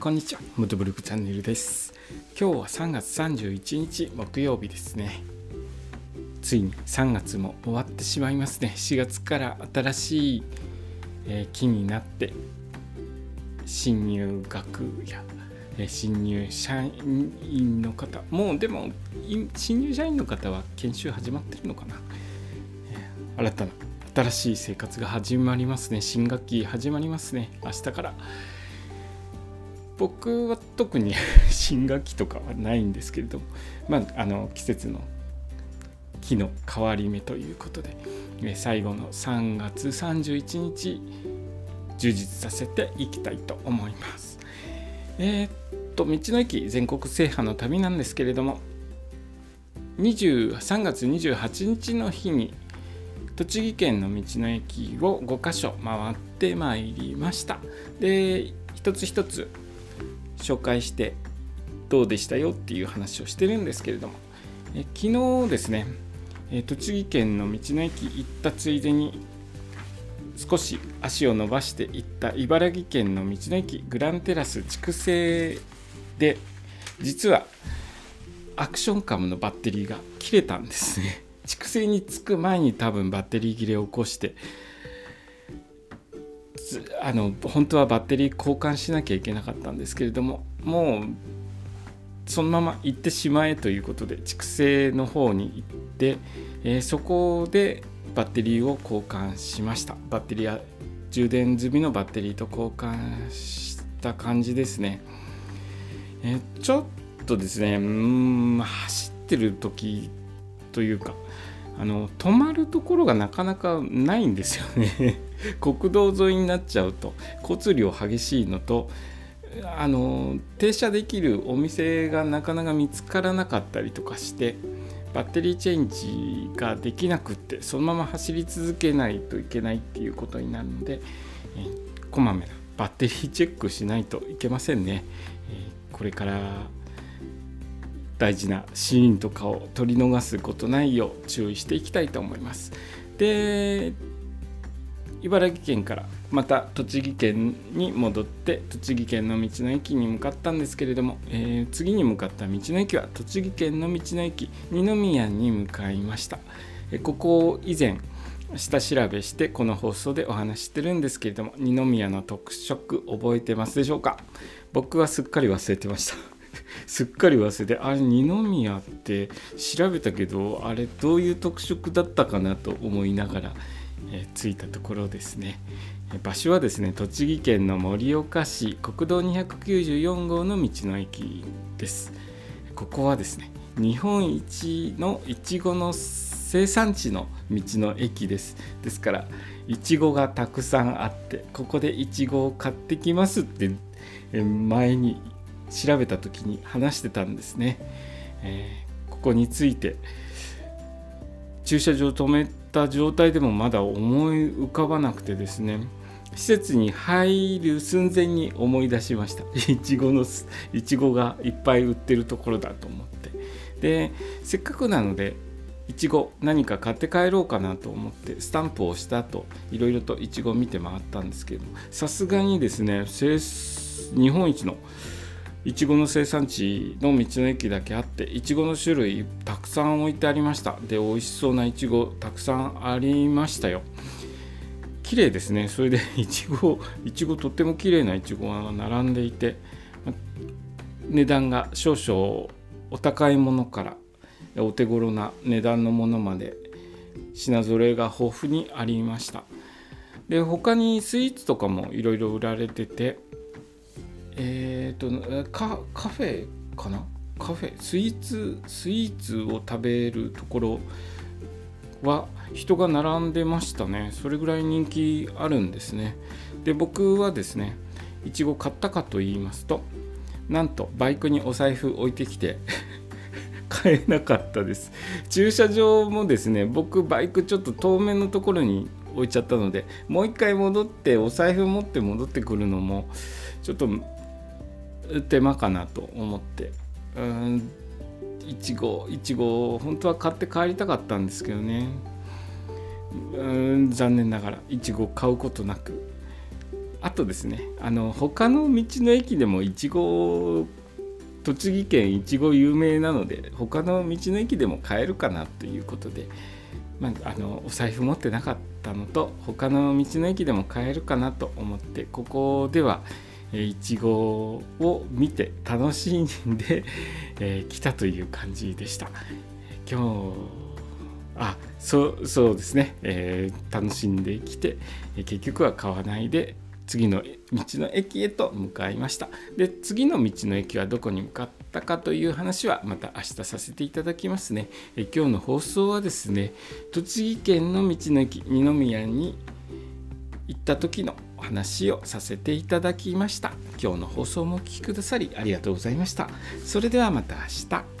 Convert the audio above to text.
こんにちはムトブルクチャンネルです。今日は3月31日木曜日ですね。ついに3月も終わってしまいますね。4月から新しい、えー、期になって新入学や、えー、新入社員の方。もうでも新入社員の方は研修始まってるのかな、えー、新たな新しい生活が始まりますね。新学期始まりますね。明日から僕は特に 新学期とかはないんですけれどもまああの季節の日の変わり目ということで最後の3月31日充実させていきたいと思います。えー、っと道の駅全国制覇の旅なんですけれども3月28日の日に栃木県の道の駅を5か所回ってまいりました。で一つ一つ紹介してどうでしたよっていう話をしてるんですけれども。え昨日ですね栃木県の道の駅行ったついでに少し足を伸ばしていった茨城県の道の駅グランテラス筑西で実はアクションカムのバッテリーが切れたんですね。畜生に着く前に多分バッテリー切れを起こしてあの本当はバッテリー交換しなきゃいけなかったんですけれどももうそのまま行ってしまえということで畜生の方に行って、えー、そこでバッテリーを交換しました。バッテリーは充電済みのバッテリーと交換した感じですね、えー、ちょっとですねうん走ってる時というかあの止まるところがなかなかないんですよね 国道沿いになっちゃうと交通量激しいのとあの停車できるお店がなかなか見つからなかったりとかしてバッテリーチェンジができなくってそのまま走り続けないといけないっていうことになるので、えこまめなバッテリーチェックしないといけませんね。えこれから大事なシーンとかを取り逃すことないよう注意していきたいと思います。で茨城県からまた栃木県に戻って栃木県の道の駅に向かったんですけれども、えー、次に向かった道の駅は栃木県の道の駅二宮に向かいました、えここを以前下調べしてこの放送でお話してるんですけれども二宮の特色覚えてますでしょうか？僕はすっかり忘れてました。すっかり忘れてあれ二宮って調べたけどあれどういう特色だったかなと思いながら、えー、着いたところですね。場所はですね栃木県の盛岡市国道294号の道の駅です。ここはですね日本一のいちごの生産地の道の駅です。ですからいちごがたくさんあってここでいちごを買ってきますって前に調べた時に話してたんですね、えー、ここについて。駐車場止めた状態でもまだ思い浮かばなくてですね。施設に入る寸前に思い出しました。いちごのいちごがいっぱい売ってるところだと思って。でせっかくなのでいちご何か買って帰ろうかなと思ってスタンプをした後いろいろといちご見て回ったんですけどさすがにですね日本一のいちごの生産地の道の駅だけあっていちごの種類たくさん置いてありました。で美味しそうないちごたくさんありましたよ。綺麗ですね。それで いちごいちごとっても綺麗ないちごが並んでいて値段が少々お高いものからお手頃な値段のものまで品揃えが豊富にありました。で他にスイーツとかもいろいろ売られててえっ、とカカフェかな？カフェスイーツスイーツを食べるところは人が並んでましたね。それぐらい人気あるんですね。で僕はですねいちご買ったかと言いますとなんとバイクにお財布置いてきて 買えなかったです。駐車場もですね僕バイクちょっと遠めのところに置いちゃったのでもう一回戻ってお財布持って戻ってくるのもちょっと手間かなと思って。うんいちごいちご本当は買って帰りたかったんですけどね。うん残念ながらいちご買うことなく。あとですねあの他の道の駅でもいちご栃木県いちご有名なので他の道の駅でも買えるかなということで、まあ、あのお財布持ってなかったのと他の道の駅でも買えるかなと思ってここではいちごを見て楽しんで、えー、来たという感じでした。今日あそうそうですね、えー、楽しんできて結局は買わないで次の道の駅へと向かいました。で次の道の駅はどこに向かったかという話はまた明日させていただきますね。え今日の放送はですね栃木県の道の駅二宮に行った時のお話をさせていただきました。今日の放送もお聴きくださりありがとうございました。それではまた明日。